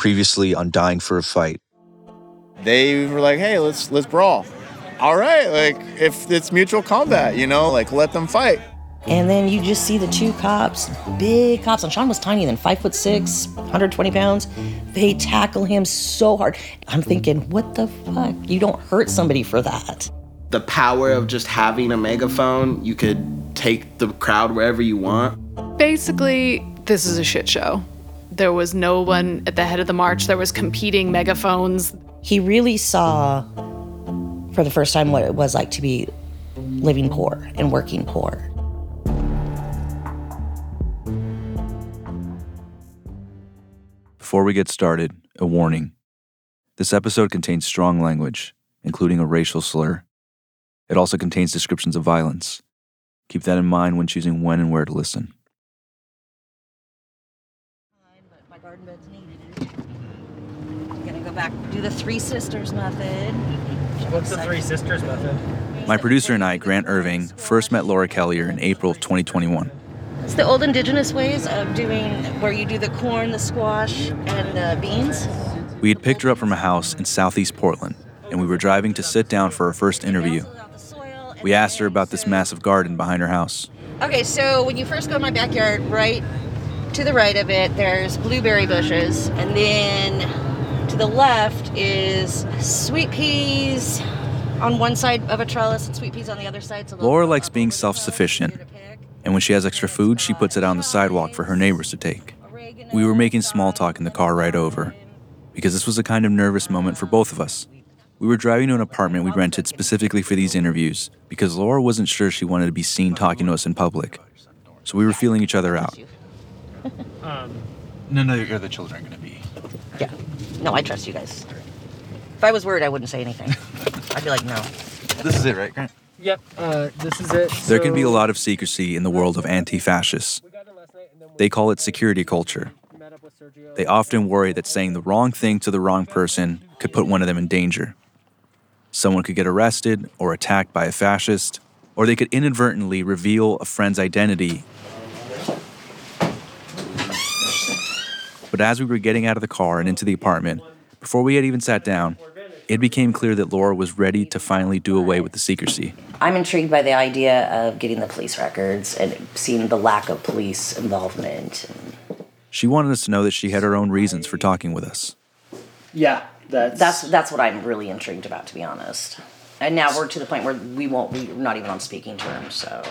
previously on Dying for a Fight. They were like, "Hey, let's let's brawl." All right, like if it's mutual combat, you know, like let them fight. And then you just see the two cops, big cops, and Sean was tiny then, five foot six, 120 pounds. They tackle him so hard. I'm thinking, what the fuck? You don't hurt somebody for that. The power of just having a megaphone, you could take the crowd wherever you want. Basically, this is a shit show. There was no one at the head of the march. There was competing megaphones. He really saw for the first time what it was like to be living poor and working poor. Before we get started, a warning. This episode contains strong language, including a racial slur. It also contains descriptions of violence. Keep that in mind when choosing when and where to listen. My garden bed's needed. I'm gonna go back, do the Three Sisters method. What's the Three Sisters method? My producer and I, Grant Irving, first met Laura Kealiher in April of 2021. It's the old indigenous ways of doing where you do the corn, the squash, and the beans. We had picked her up from a house in southeast Portland, and we were driving to sit down for our first interview. We asked her about this massive garden behind her house. Okay, so when you first go in my backyard, right to the right of it, there's blueberry bushes, and then to the left is sweet peas on one side of a trellis and sweet peas on the other side. So Laura likes being self sufficient, and when she has extra food, she puts it out on the sidewalk for her neighbors to take. We were making small talk in the car ride over, because this was a kind of nervous moment for both of us. We were driving to an apartment we rented specifically for these interviews because Laura wasn't sure she wanted to be seen talking to us in public. So we were feeling each other out. Um, No, no, you're the children going to be. Yeah. No, I trust you guys. If I was worried, I wouldn't say anything. I'd be like, no. This is it, right, Grant? yep, uh, this is it. There can be a lot of secrecy in the world of anti fascists. We got in last night and then we They call it security culture. met up with Sergio. They often worry that saying the wrong thing to the wrong person could put one of them in danger. Someone could get arrested or attacked by a fascist, or they could inadvertently reveal a friend's identity. But as we were getting out of the car and into the apartment, before we had even sat down, it became clear that Laura was ready to finally do away with the secrecy. I'm intrigued by the idea of getting the police records and seeing the lack of police involvement. She wanted us to know that she had her own reasons for talking with us. Yeah, that's That's that's what I'm really intrigued about, to be honest. And now we're to the point where we won't. We're not even on speaking terms. So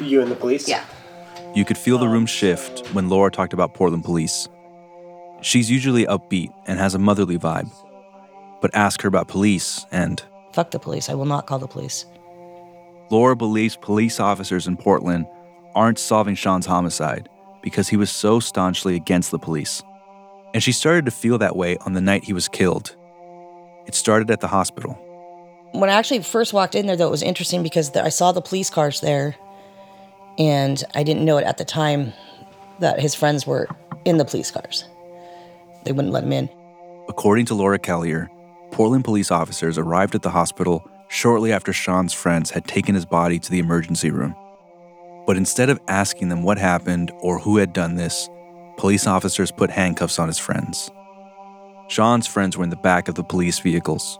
you and the police. yeah. You could feel the room shift when Laura talked about Portland police. She's usually upbeat and has a motherly vibe. But ask her about police, and Fuck the police. I will not call the police. Laura believes police officers in Portland aren't solving Sean's homicide because he was so staunchly against the police. And she started to feel that way on the night he was killed. It started at the hospital. When I actually first walked in there, though, it was interesting because I saw the police cars there, and I didn't know it at the time that his friends were in the police cars. They wouldn't let him in. According to Laura Kealiher, Portland police officers arrived at the hospital shortly after Sean's friends had taken his body to the emergency room. But instead of asking them what happened or who had done this, police officers put handcuffs on his friends. Sean's friends were in the back of the police vehicles.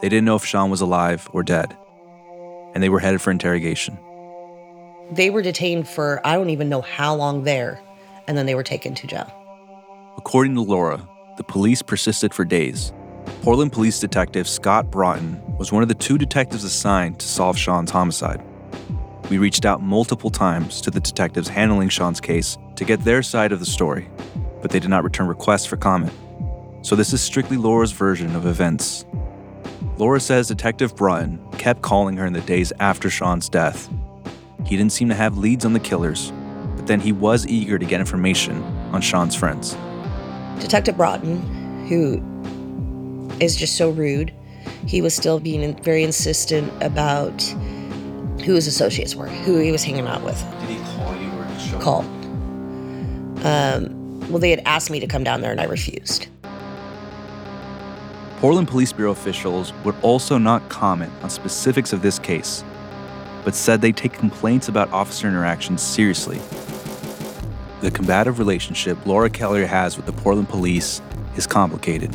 They didn't know if Sean was alive or dead, and they were headed for interrogation. They were detained for I don't even know how long there, and then they were taken to jail. According to Laura, the police persisted for days. Portland police detective Scott Broughton was one of the two detectives assigned to solve Sean's homicide. We reached out multiple times to the detectives handling Sean's case to get their side of the story, but they did not return requests for comment. So this is strictly Laura's version of events. Laura says Detective Broughton kept calling her in the days after Sean's death. He didn't seem to have leads on the killers, but then he was eager to get information on Sean's friends. Detective Broughton, who is just so rude, he was still being very insistent about who his associates were, who he was hanging out with. Did he call you or show Called. Um, well, they had asked me to come down there, and I refused. Portland Police Bureau officials would also not comment on specifics of this case, but said they take complaints about officer interactions seriously. The combative relationship Laura Kealiher has with the Portland police is complicated.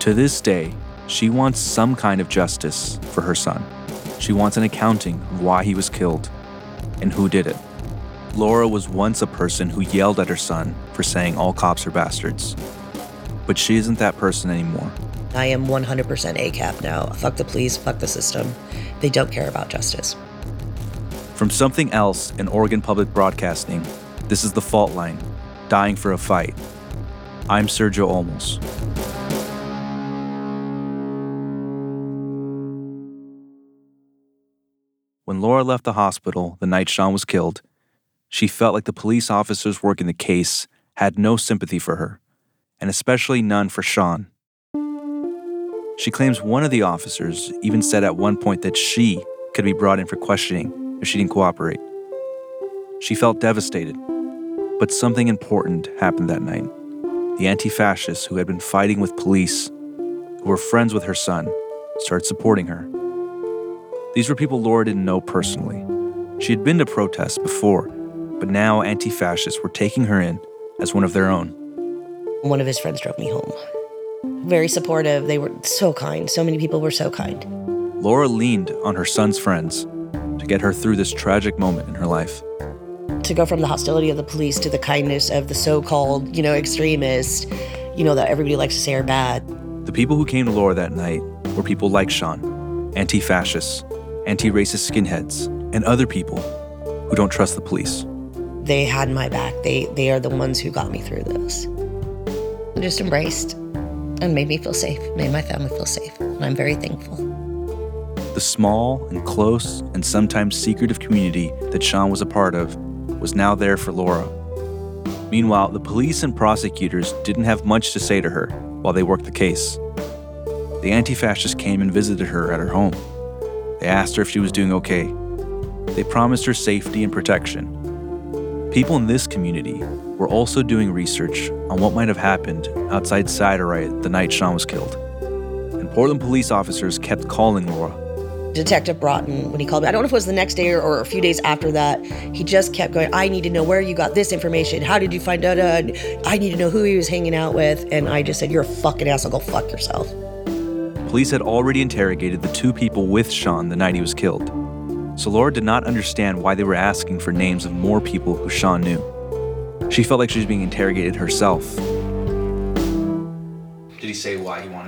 To this day, she wants some kind of justice for her son. She wants an accounting of why he was killed and who did it. Laura was once a person who yelled at her son for saying all cops are bastards. But she isn't that person anymore. I am 100% ACAB now. Fuck the police, fuck the system. They don't care about justice. From Somethin' Else in Oregon Public Broadcasting, this is The Fault Line Dying for a Fight. I'm Sergio Olmos. When Laura left the hospital the night Sean was killed, she felt like the police officers working the case had no sympathy for her, and especially none for Sean. She claims one of the officers even said at one point that she could be brought in for questioning if she didn't cooperate. She felt devastated, but something important happened that night. The anti fascists who had been fighting with police, who were friends with her son, started supporting her. These were people Laura didn't know personally. She had been to protests before, but now anti fascists were taking her in as one of their own. One of his friends drove me home. Very supportive. They were so kind. So many people were so kind. Laura leaned on her son's friends to get her through this tragic moment in her life. To go from the hostility of the police to the kindness of the so called, you know, extremists, you know, that everybody likes to say are bad. The people who came to Laura that night were people like Sean, anti fascists, anti racist skinheads, and other people who don't trust the police. They had my back. They they are the ones who got me through this. Just embraced and made me feel safe, made my family feel safe. And I'm very thankful. The small and close and sometimes secretive community that Sean was a part of was now there for Laura. Meanwhile, the police and prosecutors didn't have much to say to her while they worked the case. The anti fascists came and visited her at her home. They asked her if she was doing okay. They promised her safety and protection. People in this community were also doing research on what might have happened outside Cider Riot the night Sean was killed. And Portland police officers kept calling Laura. Detective Broughton, when he called me, I don't know if it was the next day or, or a few days after that, he just kept going, I need to know where you got this information. How did you find out? Uh, I need to know who he was hanging out with. And I just said, You're a fucking asshole. Go fuck yourself. Police had already interrogated the two people with Sean the night he was killed. So Laura did not understand why they were asking for names of more people who Sean knew. She felt like she was being interrogated herself. Did he say why he wanted to know that?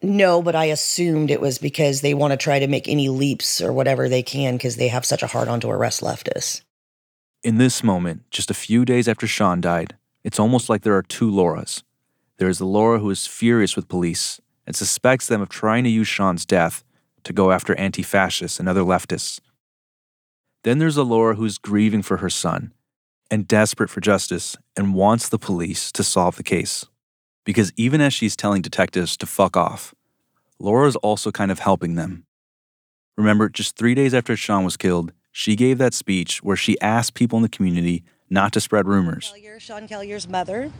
No, but I assumed it was because they want to try to make any leaps or whatever they can because they have such a hard on to arrest leftists. In this moment, just a few days after Sean died, it's almost like there are two Lauras. There is the Laura who is furious with police and suspects them of trying to use Sean's death to go after anti fascists and other leftists. Then there's a Laura who's grieving for her son and desperate for justice and wants the police to solve the case. Because even as she's telling detectives to fuck off, Laura's also kind of helping them. Remember, just three days after Sean was killed, she gave that speech where she asked people in the community not to spread rumors. Sean Kealiher's mother.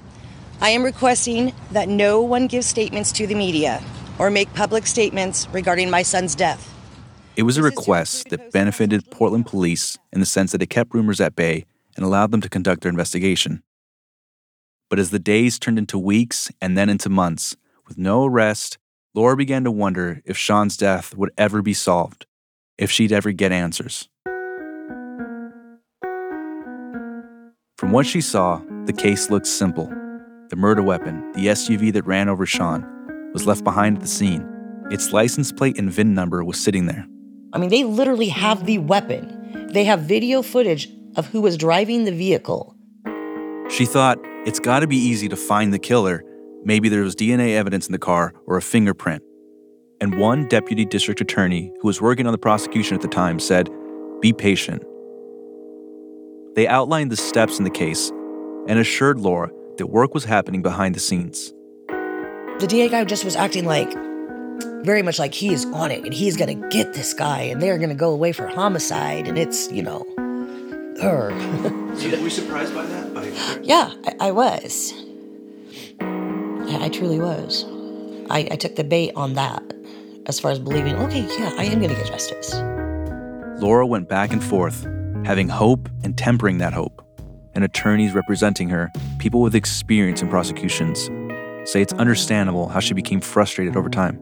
I am requesting that no one give statements to the media or make public statements regarding my son's death. It was a request that benefited Portland police in the sense that it kept rumors at bay and allowed them to conduct their investigation. But as the days turned into weeks and then into months, with no arrest, Laura began to wonder if Sean's death would ever be solved, if she'd ever get answers. From what she saw, the case looked simple. The murder weapon, the SUV that ran over Sean, was left behind at the scene. Its license plate and VIN number was sitting there. I mean, they literally have the weapon. They have video footage of who was driving the vehicle. She thought, it's got to be easy to find the killer. Maybe there was DNA evidence in the car or a fingerprint. And one deputy district attorney who was working on the prosecution at the time said, Be patient. They outlined the steps in the case and assured Laura that work was happening behind the scenes. The DA guy just was acting like, very much like he is on it and he's gonna get this guy and they're gonna go away for homicide and it's, you know, her. were you surprised by that? By yeah, I, I was. I, I truly was. I, I took the bait on that as far as believing, okay, yeah, I am gonna get justice. Laura went back and forth, having hope and tempering that hope, and attorneys representing her, people with experience in prosecutions, say it's understandable how she became frustrated over time.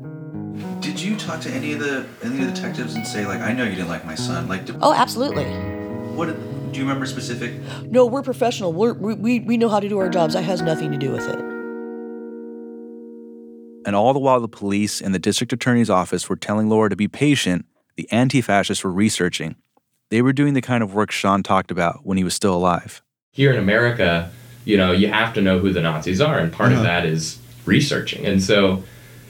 Did you talk to any of the any of the detectives and say like, I know you didn't like my son? Like, did, Oh, absolutely. what? Do you remember specific? No, we're professional. We're, we we we know how to do our jobs. That has nothing to do with it. And all the while, the police and the district attorney's office were telling Laura to be patient, the anti fascists were researching. They were doing the kind of work Sean talked about when he was still alive. here in America, you know, you have to know who the Nazis are, and part of Uh-huh. that is researching. And so,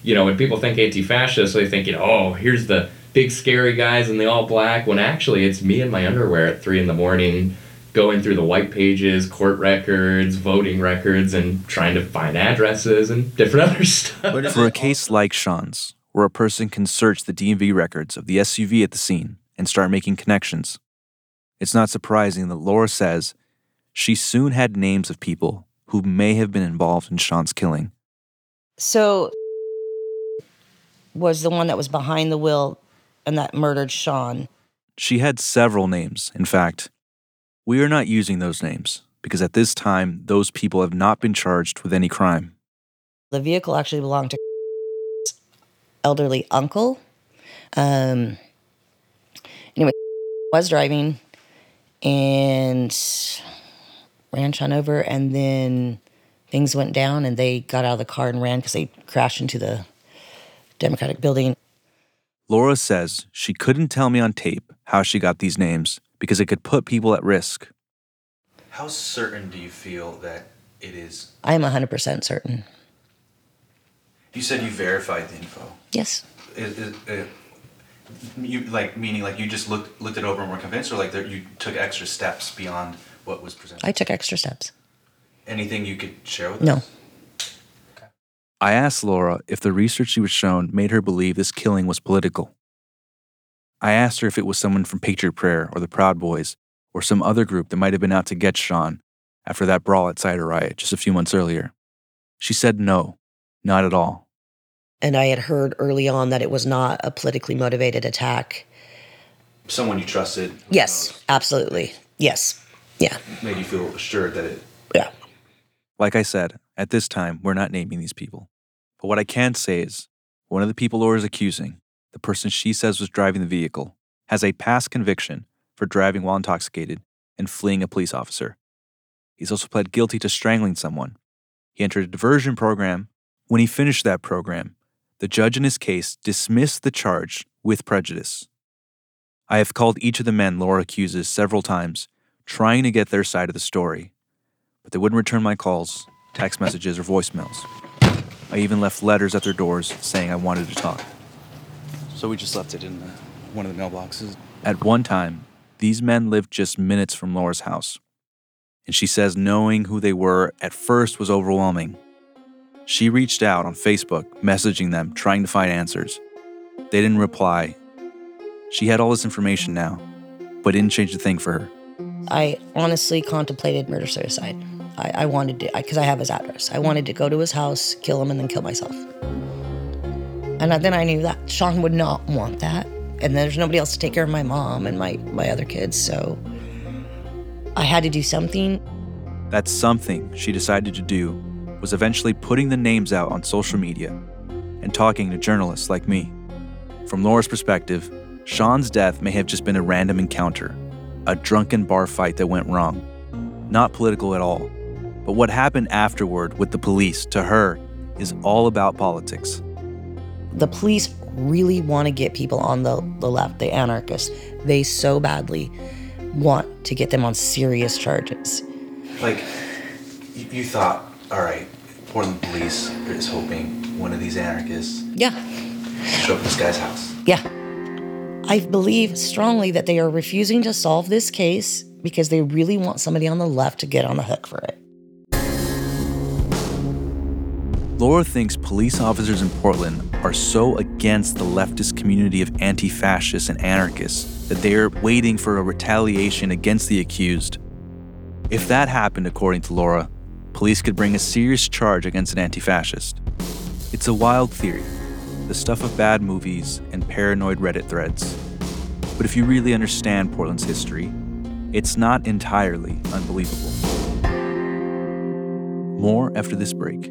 you know, when people think anti-fascist, they think, you know, oh, here's the big scary guys in the all black. When actually, it's me in my underwear at three in the morning, going through the white pages, court records, voting records, and trying to find addresses and different other stuff. For a case like Sean's, where a person can search the DMV records of the SUV at the scene and start making connections, it's not surprising that Laura says she soon had names of people who may have been involved in Sean's killing. So was the one that was behind the wheel and that murdered Sean. She had several names, in fact. We are not using those names because at this time, those people have not been charged with any crime. The vehicle actually belonged to elderly uncle. Um, anyway, was driving and ran Sean over, and then things went down, and they got out of the car and ran because they crashed into the Democratic building. Laura says she couldn't tell me on tape how she got these names because it could put people at risk. How certain do you feel that it is? I am 100% certain. You said you verified the info. Yes. Is, is, uh, you like meaning like you just looked looked it over and were convinced, or like there, you took extra steps beyond what was presented? I took extra steps. Anything you could share with No. us? I asked Laura if the research she was shown made her believe this killing was political. I asked her if it was someone from Patriot Prayer or the Proud Boys or some other group that might have been out to get Sean after that brawl at Cider Riot just a few months earlier. She said no, not at all. And I had heard early on that it was not a politically motivated attack. Someone you trusted. Yes, knows, absolutely. Yes. Yeah. Made you feel assured that it. Yeah. Like I said, at this time, we're not naming these people. But what I can say is one of the people Laura's accusing, the person she says was driving the vehicle, has a past conviction for driving while intoxicated and fleeing a police officer. He's also pled guilty to strangling someone. He entered a diversion program. When he finished that program, the judge in his case dismissed the charge with prejudice. I have called each of the men Laura accuses several times, trying to get their side of the story, but they wouldn't return my calls, text messages, or voicemails. I even left letters at their doors saying I wanted to talk. So we just left it in the, one of the mailboxes. At one time, these men lived just minutes from Laura's house. And she says knowing who they were at first was overwhelming. She reached out on Facebook, messaging them, trying to find answers. They didn't reply. She had all this information now, but didn't change a thing for her. I honestly contemplated murder suicide. I, I wanted to, because I, have his address. I wanted to go to his house, kill him, and then kill myself. And then I knew that Sean would not want that. And there's nobody else to take care of my mom and my, my other kids. So I had to do something. That something she decided to do was eventually putting the names out on social media and talking to journalists like me. From Laura's perspective, Sean's death may have just been a random encounter, a drunken bar fight that went wrong. Not political at all. But what happened afterward with the police to her is all about politics. The police really want to get people on the, the left, the anarchists. They so badly want to get them on serious charges. Like, you, you thought, all right, Portland police is hoping one of these anarchists Yeah, show up at this guy's house. yeah. I believe strongly that they are refusing to solve this case because they really want somebody on the left to get on the hook for it. Laura thinks police officers in Portland are so against the leftist community of anti fascists and anarchists that they are waiting for a retaliation against the accused. If that happened, according to Laura, police could bring a serious charge against an anti fascist. It's a wild theory, the stuff of bad movies and paranoid Reddit threads. But if you really understand Portland's history, it's not entirely unbelievable. More after this break.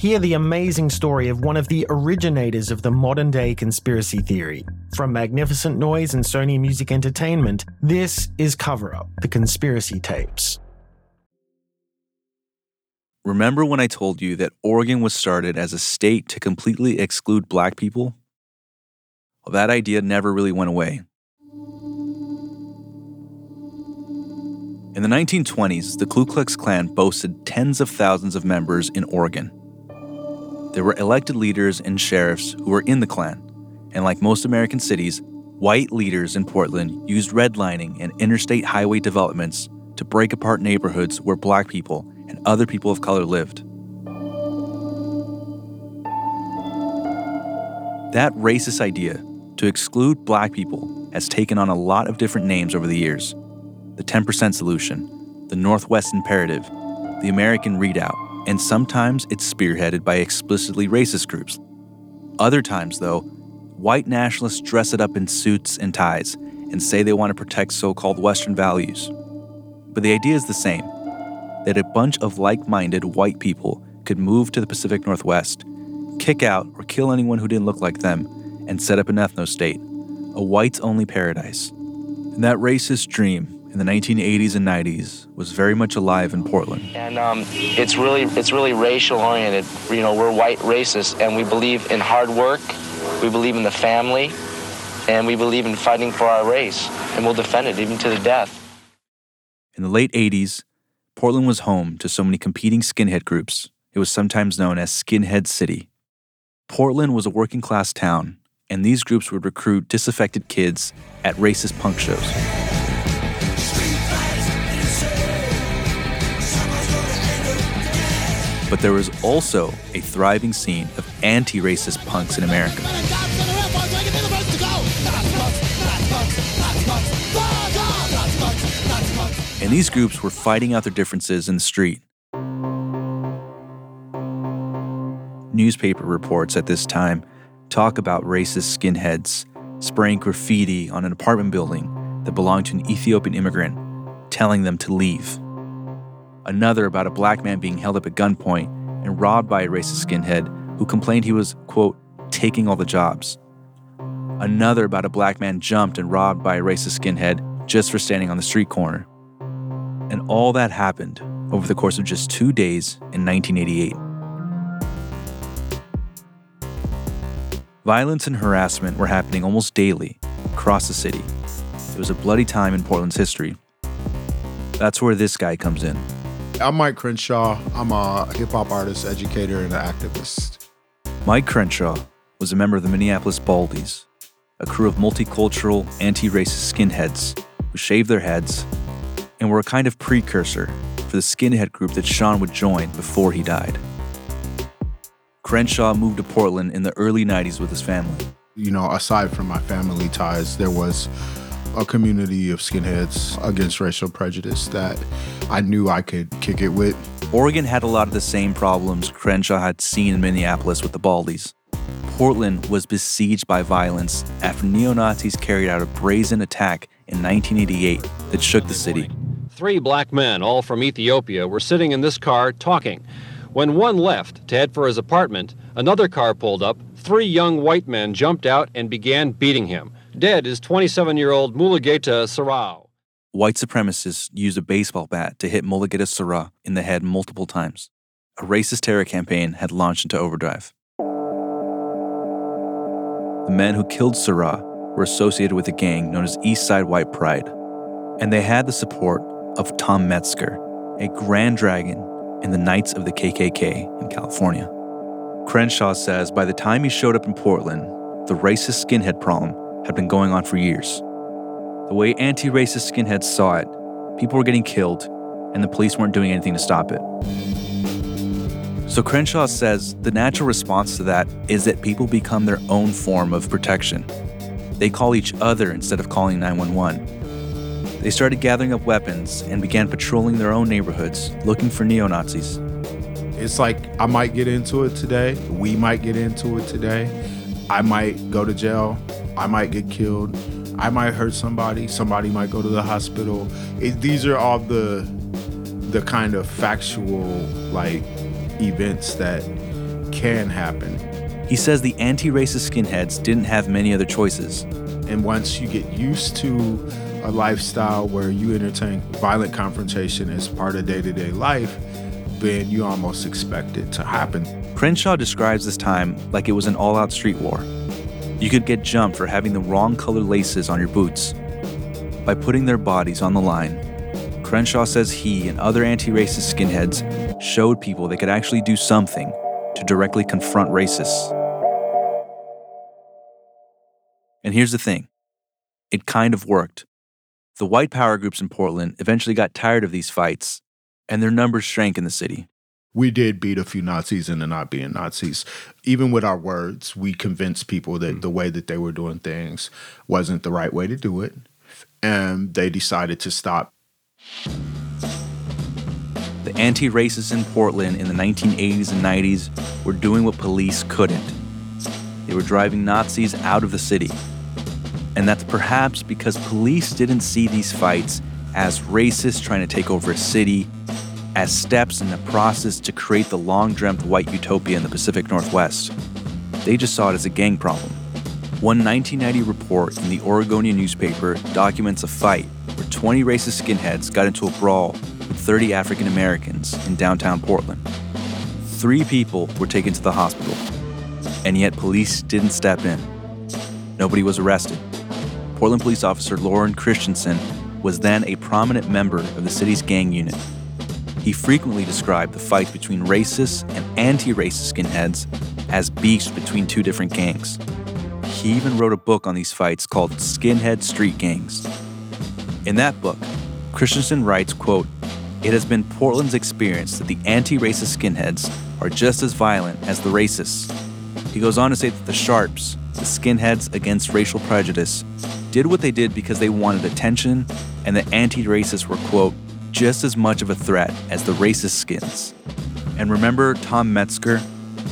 Hear the amazing story of one of the originators of the modern day conspiracy theory. From Magnificent Noise and Sony Music Entertainment, this is Cover Up The Conspiracy Tapes. Remember when I told you that Oregon was started as a state to completely exclude black people? Well, that idea never really went away. In the 1920s, the Ku Klux Klan boasted tens of thousands of members in Oregon. There were elected leaders and sheriffs who were in the Klan, and like most American cities, white leaders in Portland used redlining and interstate highway developments to break apart neighborhoods where black people and other people of color lived. That racist idea to exclude black people has taken on a lot of different names over the years the 10% solution, the Northwest Imperative, the American Redoubt, and sometimes it's spearheaded by explicitly racist groups. Other times, though, white nationalists dress it up in suits and ties and say they want to protect so called Western values. But the idea is the same that a bunch of like minded white people could move to the Pacific Northwest, kick out or kill anyone who didn't look like them, and set up an ethno state, a whites only paradise. And that racist dream in the 1980s and 90s was very much alive in Portland. and um, it's really it's really racial oriented. You know, we're white racists, and we believe in hard work, we believe in the family, and we believe in fighting for our race, and we'll defend it even to the death. In the late 80s, Portland was home to so many competing skinhead groups, it was sometimes known as Skinhead City. Portland was a working class town, and these groups would recruit disaffected kids at racist punk shows. But there was also a thriving scene of anti racist punks in America. And these groups were fighting out their differences in the street. Newspaper reports at this time talk about racist skinheads spraying graffiti on an apartment building that belonged to an Ethiopian immigrant, telling them to leave. Another about a black man being held up at gunpoint and robbed by a racist skinhead who complained he was, quote, taking all the jobs. Another about a black man jumped and robbed by a racist skinhead just for standing on the street corner. And all that happened over the course of just two days in 1988. Violence and harassment were happening almost daily across the city. It was a bloody time in Portland's history. That's where this guy comes in. I'm Mike Crenshaw. I'm a hip hop artist, educator, and an activist. Mike Crenshaw was a member of the Minneapolis Baldies, a crew of multicultural, anti racist skinheads who shaved their heads and were a kind of precursor for the skinhead group that Sean would join before he died. Crenshaw moved to Portland in the early 90s with his family. You know, aside from my family ties, there was a community of skinheads against racial prejudice that I knew I could kick it with. Oregon had a lot of the same problems Crenshaw had seen in Minneapolis with the Baldies. Portland was besieged by violence after neo Nazis carried out a brazen attack in 1988 that shook the city. Three black men, all from Ethiopia, were sitting in this car talking. When one left to head for his apartment, another car pulled up. Three young white men jumped out and began beating him. Dead is 27 year old Mulugeta Seraw. White supremacists used a baseball bat to hit Mulugeta Seraw in the head multiple times. A racist terror campaign had launched into overdrive. The men who killed Seraw were associated with a gang known as East Side White Pride, and they had the support of Tom Metzger, a grand dragon in the Knights of the KKK in California. Crenshaw says by the time he showed up in Portland, the racist skinhead problem had been going on for years. The way anti racist skinheads saw it, people were getting killed, and the police weren't doing anything to stop it. So Crenshaw says the natural response to that is that people become their own form of protection. They call each other instead of calling 911. They started gathering up weapons and began patrolling their own neighborhoods looking for neo Nazis. It's like I might get into it today. We might get into it today. I might go to jail. I might get killed. I might hurt somebody. Somebody might go to the hospital. It, these are all the the kind of factual like events that can happen. He says the anti racist skinheads didn't have many other choices. And once you get used to a lifestyle where you entertain violent confrontation as part of day to day life, then you almost expect it to happen. Crenshaw describes this time like it was an all out street war. You could get jumped for having the wrong color laces on your boots. By putting their bodies on the line, Crenshaw says he and other anti racist skinheads showed people they could actually do something to directly confront racists. And here's the thing it kind of worked. The white power groups in Portland eventually got tired of these fights, and their numbers shrank in the city. We did beat a few Nazis into not being Nazis. Even with our words, we convinced people that mm. the way that they were doing things wasn't the right way to do it. And they decided to stop. The anti racists in Portland in the 1980s and 90s were doing what police couldn't. They were driving Nazis out of the city. And that's perhaps because police didn't see these fights as racists trying to take over a city, as steps in the process to create the long dreamt white utopia in the Pacific Northwest. They just saw it as a gang problem. One 1990 report in the Oregonian newspaper documents a fight where 20 racist skinheads got into a brawl with 30 African Americans in downtown Portland. Three people were taken to the hospital, and yet police didn't step in. Nobody was arrested. Portland police officer Loren Christensen was then a prominent member of the city's gang unit. He frequently described the fights between racist and anti racist skinheads as beefs between two different gangs. He even wrote a book on these fights called Skinhead Street Gangs. In that book, Christensen writes, quote, It has been Portland's experience that the anti-racist skinheads are just as violent as the racists. He goes on to say that the sharps, the skinheads against racial prejudice, did what they did because they wanted attention, and the anti-racists were, quote, just as much of a threat as the racist skins. And remember Tom Metzger,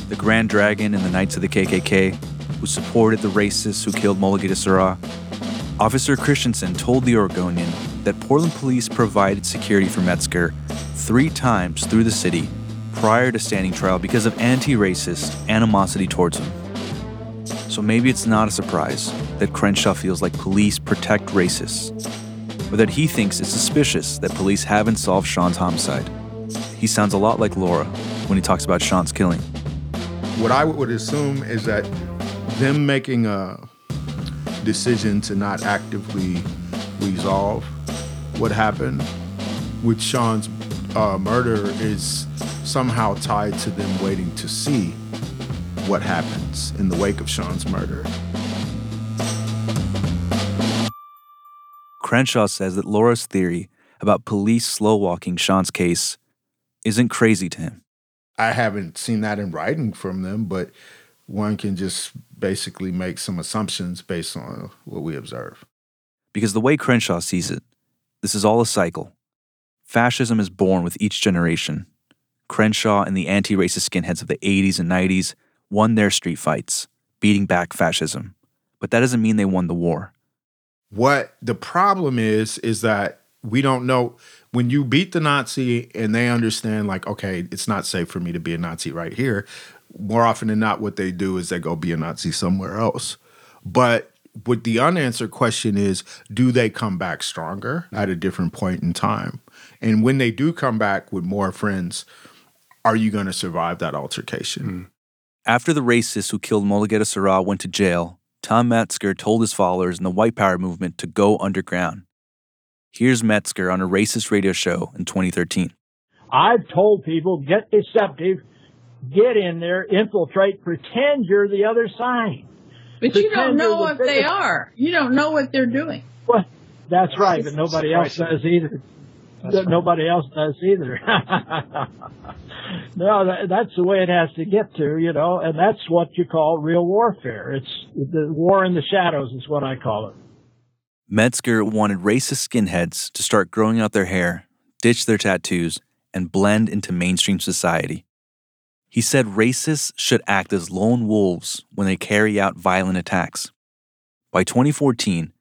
the Grand Dragon in the Knights of the KKK, who supported the racists who killed Mulugeta Seraw? Officer Christensen told the Oregonian that Portland police provided security for Metzger three times through the city prior to standing trial because of anti racist animosity towards him. So maybe it's not a surprise that Crenshaw feels like police protect racists, or that he thinks it's suspicious that police haven't solved Sean's homicide. He sounds a lot like Laura when he talks about Sean's killing. What I would assume is that them making a decision to not actively resolve what happened with Sean's uh, murder is somehow tied to them waiting to see what happens in the wake of Sean's murder. Crenshaw says that Laura's theory about police slow walking Sean's case isn't crazy to him. I haven't seen that in writing from them, but one can just basically make some assumptions based on what we observe. Because the way Crenshaw sees it, this is all a cycle. Fascism is born with each generation. Crenshaw and the anti racist skinheads of the 80s and 90s won their street fights, beating back fascism. But that doesn't mean they won the war. What the problem is, is that we don't know when you beat the Nazi and they understand, like, okay, it's not safe for me to be a Nazi right here. More often than not, what they do is they go be a Nazi somewhere else. But what the unanswered question is do they come back stronger at a different point in time? And when they do come back with more friends, are you going to survive that altercation? Mm. After the racists who killed Mulugeta Seraw went to jail, Tom Metzger told his followers in the White Power movement to go underground. Here's Metzger on a racist radio show in 2013. I've told people get deceptive, get in there, infiltrate, pretend you're the other side. But you don't know you're if the they are. You don't know what they're doing. Well, that's right, but nobody else does either. Th- Nobody else does either. no, that, that's the way it has to get to, you know, and that's what you call real warfare. It's the war in the shadows is what I call it. Metzger wanted racist skinheads to start growing out their hair, ditch their tattoos, and blend into mainstream society. He said racists should act as lone wolves when they carry out violent attacks. By 2014,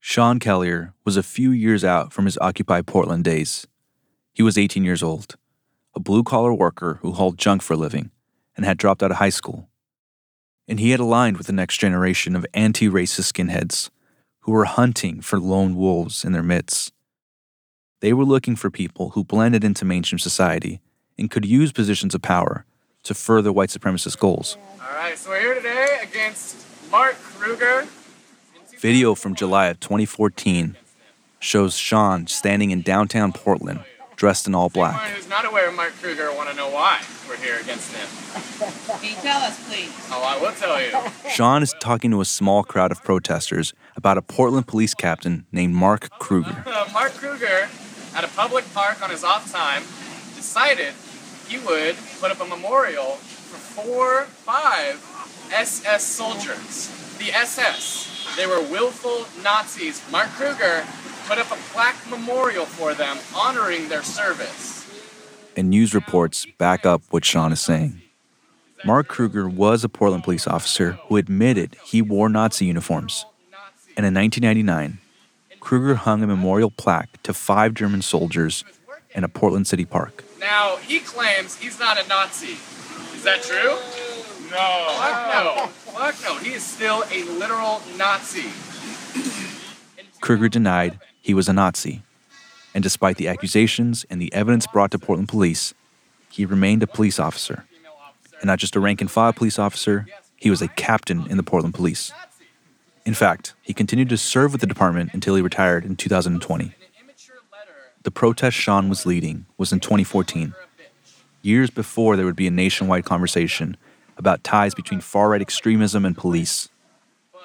Sean Kealiher was a few years out from his Occupy Portland days. He was 18 years old, a blue collar worker who hauled junk for a living and had dropped out of high school. And he had aligned with the next generation of anti racist skinheads who were hunting for lone wolves in their midst. They were looking for people who blended into mainstream society and could use positions of power to further white supremacist goals. All right, so we're here today against Mark Kruger. Video from July of 2014 shows Sean standing in downtown Portland dressed in all black. Anyone who's not aware of Mark Kruger want to know why we're here against him. Can you tell us, please? Oh, I will tell you. Sean is talking to a small crowd of protesters about a Portland police captain named Mark Kruger. Uh, Mark Kruger, at a public park on his off time, decided he would put up a memorial for four, five SS soldiers. The SS. They were willful Nazis. Mark Kruger put up a plaque memorial for them honoring their service. and news reports back up what Sean is saying. Mark Kruger was a Portland police officer who admitted he wore Nazi uniforms. And in 1999, Kruger hung a memorial plaque to five German soldiers in a Portland city park. Now, he claims he's not a Nazi. Is that true? No. Fuck no. Fuck no. He is still a literal Nazi. Kruger denied he was a Nazi. And despite the accusations and the evidence brought to Portland police, he remained a police officer. And not just a rank and file police officer, he was a captain in the Portland police. In fact, he continued to serve with the department until he retired in 2020. The protest Sean was leading was in 2014, years before there would be a nationwide conversation about ties between far right extremism and police.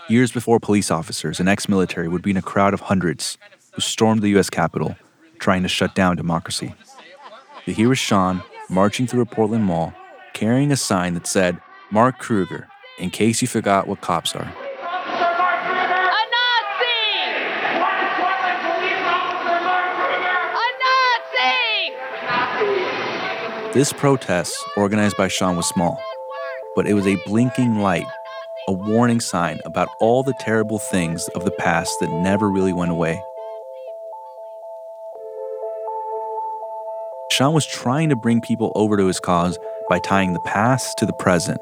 Years before police officers and ex military would be in a crowd of hundreds who stormed the U.S. Capitol trying to shut down democracy. But here was Sean marching through a Portland mall carrying a sign that said, Mark Kruger, in case you forgot what cops are. This protest, organized by Sean, was small, but it was a blinking light, a warning sign about all the terrible things of the past that never really went away. Sean was trying to bring people over to his cause by tying the past to the present.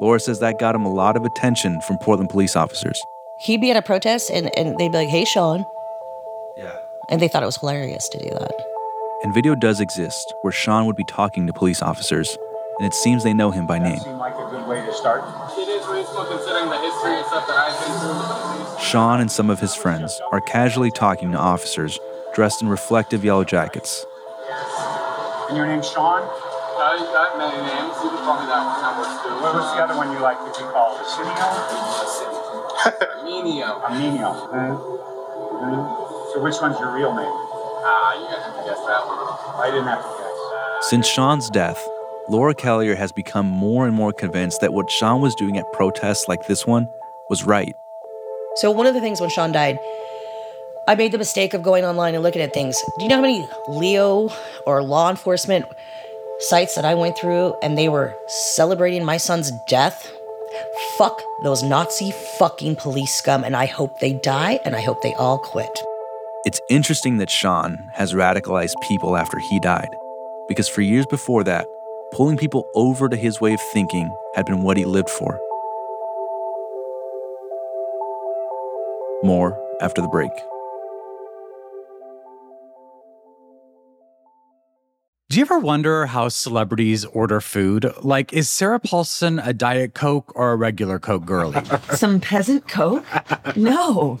Laura says that got him a lot of attention from Portland police officers. He'd be at a protest and, and they'd be like, hey, Sean. Yeah. And they thought it was hilarious to do that. And video does exist where Sean would be talking to police officers, and it seems they know him by name. Like a good way to start. It is reasonable considering the history and stuff that I've been through with the police. Sean and some of his friends are casually talking to officers dressed in reflective yellow jackets. And your name's Sean? Uh, you got many names. You can call me that one. That works too. What was the other one you like to be called? Arsenio? Armenio. Armenio. Mm-hmm. So which one's your real name? Ah, you guys have to guess that one. I didn't have to guess. Since Sean's death, Laura Kealiher has become more and more convinced that what Sean was doing at protests like this one was right. So one of the things when Sean died, I made the mistake of going online and looking at things. Do you know how many LEO or law enforcement sites that I went through and they were celebrating my son's death? Fuck those Nazi fucking police scum, and I hope they die and I hope they all quit. It's interesting that Sean has radicalized people after he died, because for years before that, pulling people over to his way of thinking had been what he lived for. More after the break. Do you ever wonder how celebrities order food? Like, is Sarah Paulson a Diet Coke or a regular Coke girlie? Some peasant Coke? No.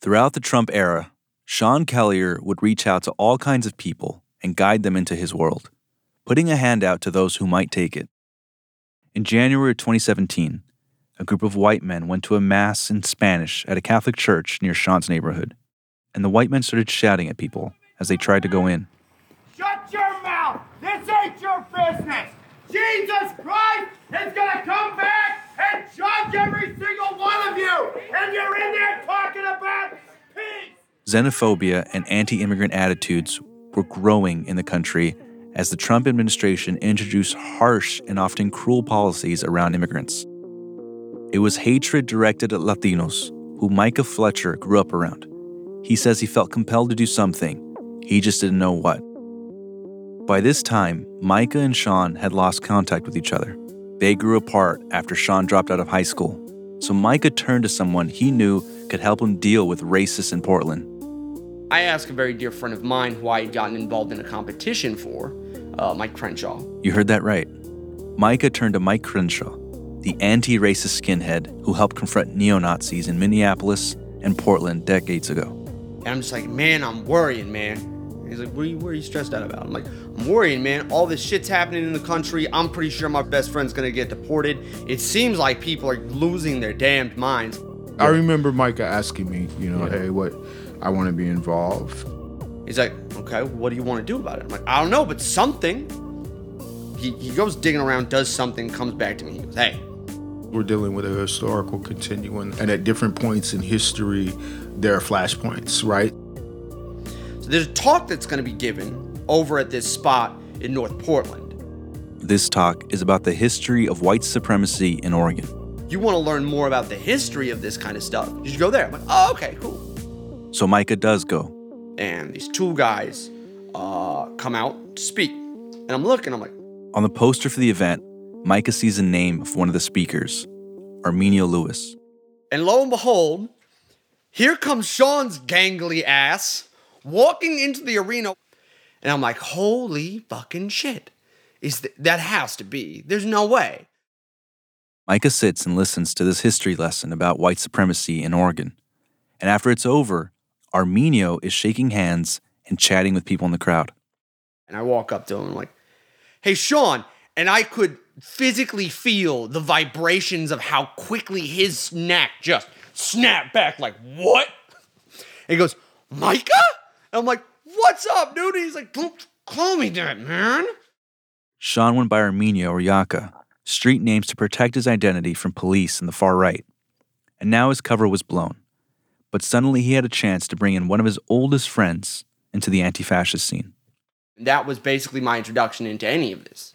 Throughout the Trump era, Sean Kealiher would reach out to all kinds of people and guide them into his world, putting a hand out to those who might take it. In January of 2017, a group of white men went to a mass in Spanish at a Catholic church near Sean's neighborhood, and the white men started shouting at people as they tried to go in. Shut your mouth! This ain't your business! Jesus Christ is gonna come back and judge every single one of you! And you're in there! Xenophobia and anti immigrant attitudes were growing in the country as the Trump administration introduced harsh and often cruel policies around immigrants. It was hatred directed at Latinos, who Micah Fletcher grew up around. He says he felt compelled to do something, he just didn't know what. By this time, Micah and Sean had lost contact with each other. They grew apart after Sean dropped out of high school, so Micah turned to someone he knew could help him deal with racists in Portland. I asked a very dear friend of mine who I had gotten involved in a competition for, uh, Mike Crenshaw. You heard that right. Micah turned to Mike Crenshaw, the anti racist skinhead who helped confront neo Nazis in Minneapolis and Portland decades ago. And I'm just like, man, I'm worrying, man. He's like, what are, you, what are you stressed out about? I'm like, I'm worrying, man. All this shit's happening in the country. I'm pretty sure my best friend's gonna get deported. It seems like people are losing their damned minds. I remember Micah asking me, you know, hey, what, I want to be involved. He's like, okay, what do you want to do about it? I'm like, I don't know, but something. He, he goes digging around, does something, comes back to me. He goes, hey, We're dealing with a historical continuum, and at different points in history, there are flashpoints, right? so there's a talk that's gonna be given over at this spot in North Portland. This talk is about the history of white supremacy in Oregon. You want to learn more about the history of this kind of stuff? You should go there. I'm like, oh, okay, cool. So Micah does go. And these two guys uh, come out to speak, and I'm looking. I'm like, On the poster for the event, Micah sees a name of one of the speakers, Armenio Lewis. and lo and behold, here comes Sean's gangly ass walking into the arena, and I'm like, holy fucking shit! Is th- that has to be? There's no way. Micah sits and listens to this history lesson about white supremacy in Oregon. And after it's over, Armenio is shaking hands and chatting with people in the crowd. And I walk up to him, I'm like, hey, Sean. And I could physically feel the vibrations of how quickly his neck just snapped back, like, what? And he goes, Micah? And I'm like, what's up, dude? And he's like, don't call me that, man. Sean went by Armenio or Yaka, street names to protect his identity from police and the far right. And now his cover was blown. But suddenly he had a chance to bring in one of his oldest friends into the anti fascist scene. That was basically my introduction into any of this.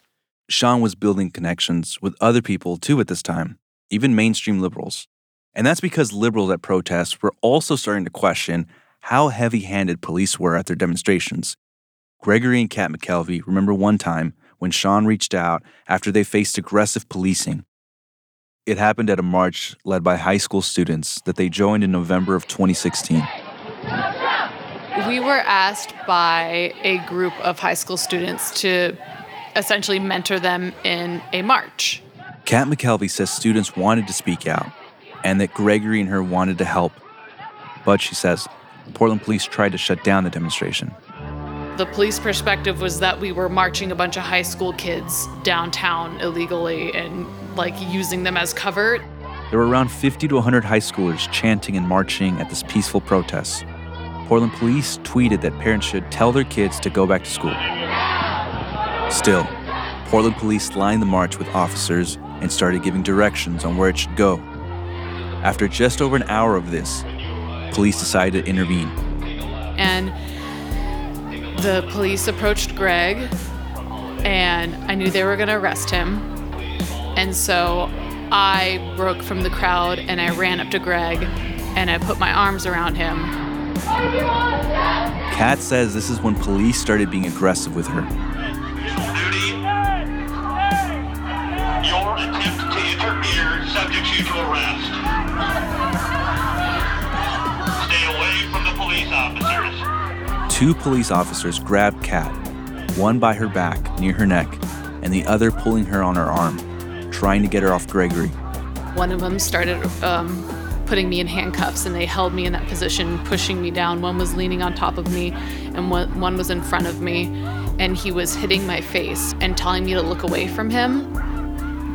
Sean was building connections with other people too at this time, even mainstream liberals. And that's because liberals at protests were also starting to question how heavy handed police were at their demonstrations. Gregory and Kat McKelvey remember one time when Sean reached out after they faced aggressive policing. It happened at a march led by high school students that they joined in November of 2016. We were asked by a group of high school students to essentially mentor them in a march. Kat McKelvey says students wanted to speak out and that Gregory and her wanted to help. But she says Portland police tried to shut down the demonstration. The police perspective was that we were marching a bunch of high school kids downtown illegally and like using them as cover. There were around 50 to 100 high schoolers chanting and marching at this peaceful protest. Portland police tweeted that parents should tell their kids to go back to school. Still, Portland police lined the march with officers and started giving directions on where it should go. After just over an hour of this, police decided to intervene. And the police approached Greg, and I knew they were going to arrest him. And so I broke from the crowd and I ran up to Greg and I put my arms around him. Kat says this is when police started being aggressive with her. Two police officers grabbed Kat, one by her back near her neck, and the other pulling her on her arm, trying to get her off Gregory. One of them started um, putting me in handcuffs and they held me in that position, pushing me down. One was leaning on top of me and one, one was in front of me. And he was hitting my face and telling me to look away from him.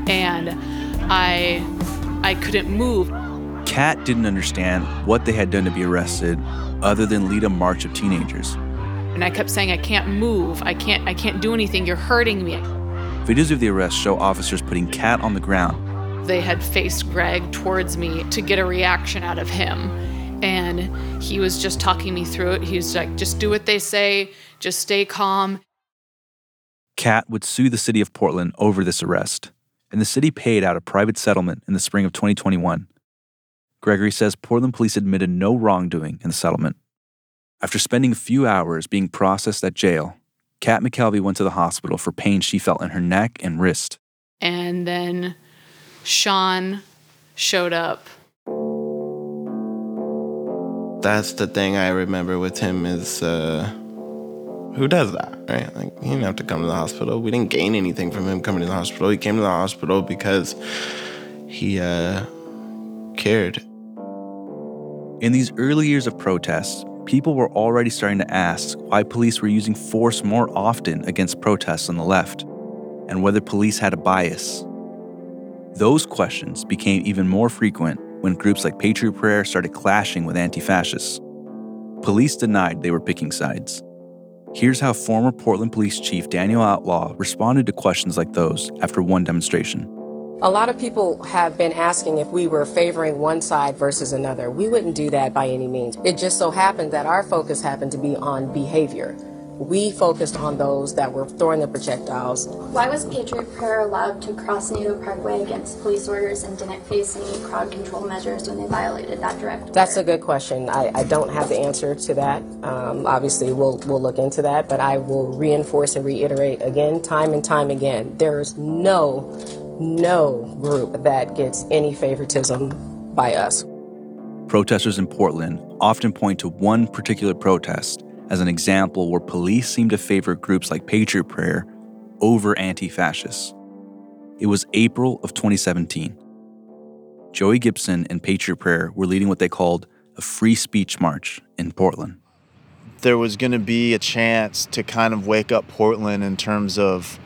And I, I couldn't move. Kat didn't understand what they had done to be arrested, other than lead a march of teenagers. And I kept saying, I can't move. I can't, I can't do anything. You're hurting me. Videos of the arrest show officers putting Kat on the ground. They had faced Greg towards me to get a reaction out of him. And he was just talking me through it. He was like, just do what they say, just stay calm. Kat would sue the city of Portland over this arrest, and the city paid out a private settlement in the spring of 2021. Gregory says Portland police admitted no wrongdoing in the settlement. After spending a few hours being processed at jail, Kat McKelvey went to the hospital for pain she felt in her neck and wrist. And then Sean showed up. That's the thing I remember with him is uh, who does that, right? Like he didn't have to come to the hospital. We didn't gain anything from him coming to the hospital. He came to the hospital because he uh, cared. In these early years of protests, people were already starting to ask why police were using force more often against protests on the left, and whether police had a bias. Those questions became even more frequent when groups like Patriot Prayer started clashing with anti fascists. Police denied they were picking sides. Here's how former Portland Police Chief Danielle Outlaw responded to questions like those after one demonstration. A lot of people have been asking if we were favoring one side versus another. We wouldn't do that by any means. It just so happened that our focus happened to be on behavior. We focused on those that were throwing the projectiles. Why was Patriot Prayer allowed to cross Naito Parkway against police orders and didn't face any crowd control measures when they violated that directive? That's a good question. I, I don't have the answer to that. Um, obviously, we'll we'll look into that, but I will reinforce and reiterate again, time and time again. There's no no group that gets any favoritism by us. Protesters in Portland often point to one particular protest as an example where police seem to favor groups like Patriot Prayer over anti fascists. It was April of 2017. Joey Gibson and Patriot Prayer were leading what they called a free speech march in Portland. There was going to be a chance to kind of wake up Portland in terms of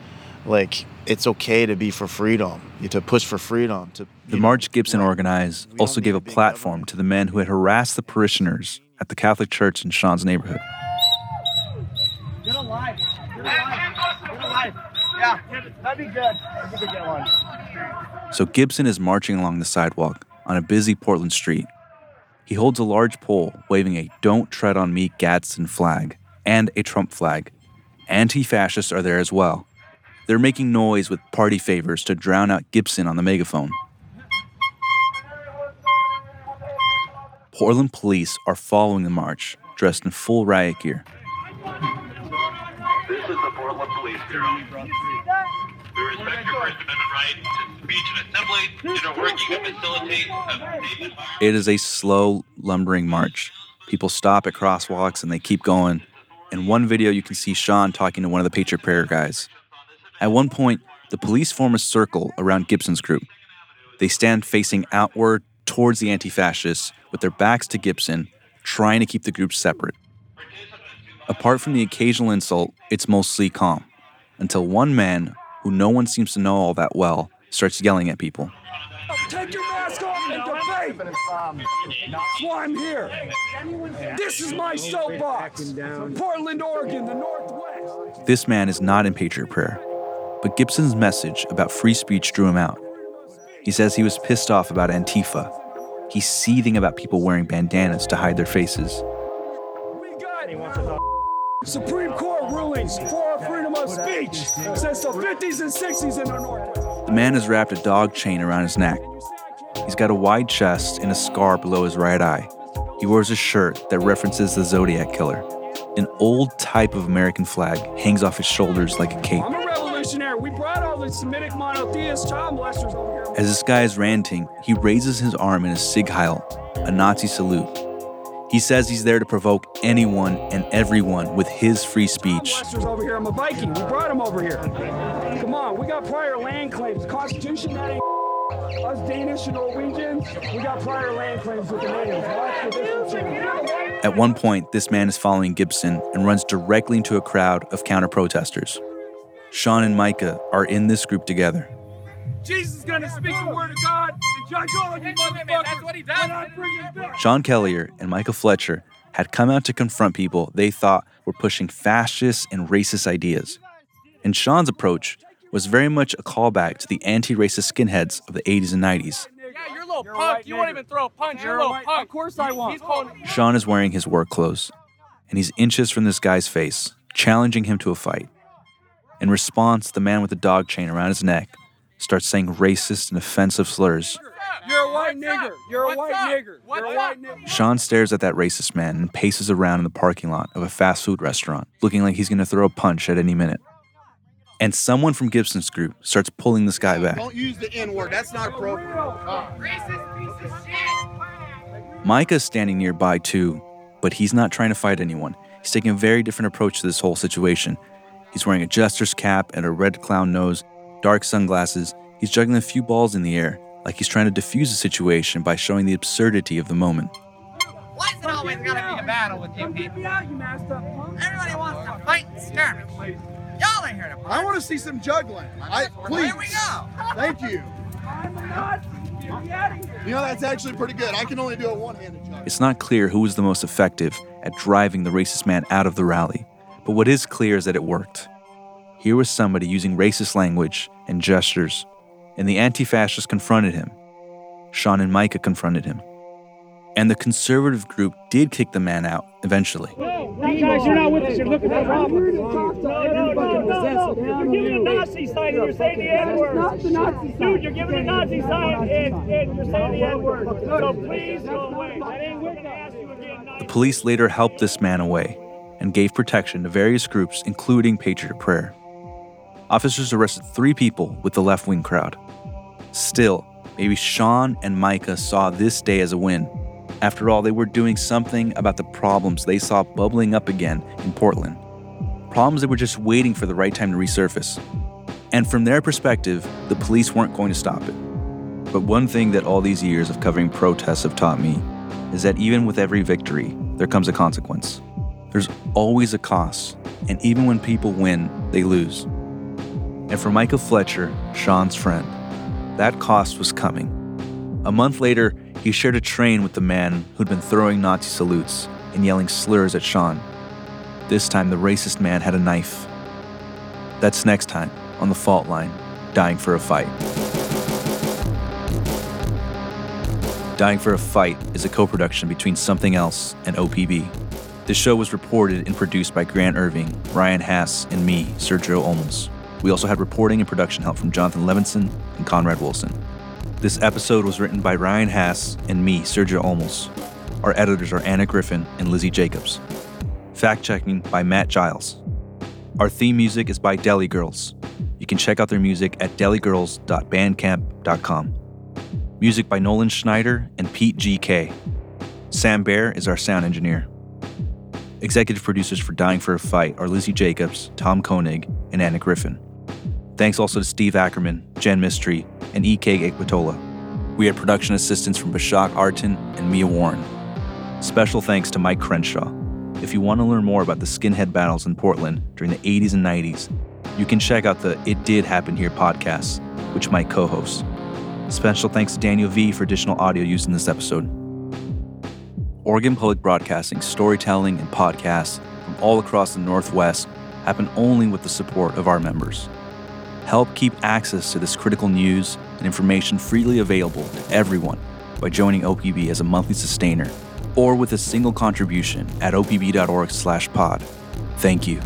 like it's okay to be for freedom, to push for freedom. To The march Gibson organized also gave a platform to the men who had harassed the parishioners at the Catholic Church in Sean's neighborhood. Get alive. Get alive. Get alive. Yeah, that'd be good. If we could get one. So Gibson is marching along the sidewalk on a busy Portland street. He holds a large pole waving a Don't Tread on Me Gadsden flag and a Trump flag. Anti fascists are there as well. They're making noise with party favors to drown out Gibson on the megaphone. Portland police are following the march, dressed in full riot gear. This is the Portland Police Bureau. We respect your First Amendment right to speech and assembly and are working to facilitate a safe environment. It is a slow, lumbering march. People stop at crosswalks and they keep going. In one video, you can see Sean talking to one of the Patriot Prayer guys. At one point, the police form a circle around Gibson's group. They stand facing outward towards the anti fascists with their backs to Gibson, trying to keep the groups separate. Apart from the occasional insult, it's mostly calm, until one man, who no one seems to know all that well, starts yelling at people. Take your mask off and debate. That's why I'm here. This is my soapbox. Portland, Oregon, the Northwest. This man is not in Patriot Prayer, but Gibson's message about free speech drew him out. He says he was pissed off about Antifa. He's seething about people wearing bandanas to hide their faces. Supreme Court rulings for our freedom of speech since the 50s and 60s in the Northwest. The man has wrapped a dog chain around his neck. He's got a wide chest and a scar below his right eye. He wears a shirt that references the Zodiac Killer. An old type of American flag hangs off his shoulders like a cape. Revolutionary. We brought all the Semitic monotheist child molesters over here. As this guy is ranting, he raises his arm in a Sieg Heil, a Nazi salute. He says he's there to provoke anyone and everyone with his free speech. Over here. I'm a Viking. We brought them over here. Come on, we got prior land claims. Constitution, that ain't us Danish and Norwegians. We got prior land claims with the natives. Watch the difference here. At one point, this man is following Gibson and runs directly into a crowd of counter protesters. Sean and Micah are in this group together. Jesus is gonna speak the word of God and judge all of you motherfuckers. That's what he does. When I bring him back. Sean Kealiher and Michael Fletcher had come out to confront people they thought were pushing fascist and racist ideas. And Sean's approach was very much a callback to the anti racist skinheads of the 80s and 90s. Yeah, you're a little punk. You won't even throw a punch. You're, a little punk. Of course I won't. Calling. Sean is wearing his work clothes, and he's inches from this guy's face, challenging him to a fight. In response, the man with the dog chain around his neck starts saying racist and offensive slurs. You're a white nigger. You're a white nigger. You're a white nigger. Sean stares at that racist man and paces around in the parking lot of a fast food restaurant, looking like he's going to throw a punch at any minute. And someone from Gibson's group starts pulling this guy back. Don't use the N word. That's not appropriate. Racist piece of shit. Micah's standing nearby too, but he's not trying to fight anyone. He's taking a very different approach to this whole situation. He's wearing a jester's cap and a red clown nose, dark sunglasses. He's juggling a few balls in the air, like he's trying to diffuse the situation by showing the absurdity of the moment. Why's it always gotta be a battle with you people? Everybody wants to fight and skirmish. Y'all ain't here to I want to see some juggling. I, please. There we go. Thank you. You know, that's actually pretty good. I can only do a one handed juggle. It's not clear who was the most effective at driving the racist man out of the rally, but what is clear is that it worked. Here was somebody using racist language and gestures, and the anti fascists confronted him. Sean and Micah confronted him. And the conservative group did kick the man out eventually. You guys, you're not with us. You're looking for problems. No, no, no, no. no. You're giving a Nazi sign and you're saying the N word. Dude, you're giving a Nazi sign and, and you're saying the N word. So please go away. That ain't we're gonna ask you again. The police later helped this man away and gave protection to various groups, including Patriot Prayer. Officers arrested three people with the left wing crowd. Still, maybe Sean and Micah saw this day as a win. After all, they were doing something about the problems they saw bubbling up again in Portland. Problems that were just waiting for the right time to resurface. And from their perspective, the police weren't going to stop it. But one thing that all these years of covering protests have taught me is that even with every victory, there comes a consequence. There's always a cost, and even when people win, they lose. And for Michael Fletcher, Sean's friend, that cost was coming. A month later, he shared a train with the man who'd been throwing Nazi salutes and yelling slurs at Sean. This time, the racist man had a knife. That's next time on The Fault Line Dying for a Fight. Dying for a Fight is a co production between Somethin' Else and OPB. This show was reported and produced by Grant Irving, Ryan Hass, and me, Sergio Olmos. We also had reporting and production help from Jonathan Levinson and Conrad Wilson. This episode was written by Ryan Hass and me, Sergio Olmos. Our editors are Anna Griffin and Lizzie Jacobs. Fact checking by Matt Giles. Our theme music is by Deli Girls. You can check out their music at deligirls.bandcamp.com. Music by Nolan Schneider and Pete G.K. Sam Bear is our sound engineer. Executive producers for Dying for a Fight are Lizzie Jacobs, Tom Koenig, and Anna Griffin. Thanks also to Steve Ackerman, Jen Mystery, and E.K. Ekpatola. We had production assistance from Bashak Artin and Mia Warren. Special thanks to Mike Crenshaw. If you want to learn more about the skinhead battles in Portland during the 80s and 90s, you can check out the It Did Happen Here podcast, which Mike co hosts. Special thanks to Daniel V for additional audio used in this episode. Oregon Public Broadcasting storytelling and podcasts from all across the Northwest happen only with the support of our members. Help keep access to this critical news and information freely available to everyone by joining OPB as a monthly sustainer or with a single contribution at opb.org/pod. Thank you.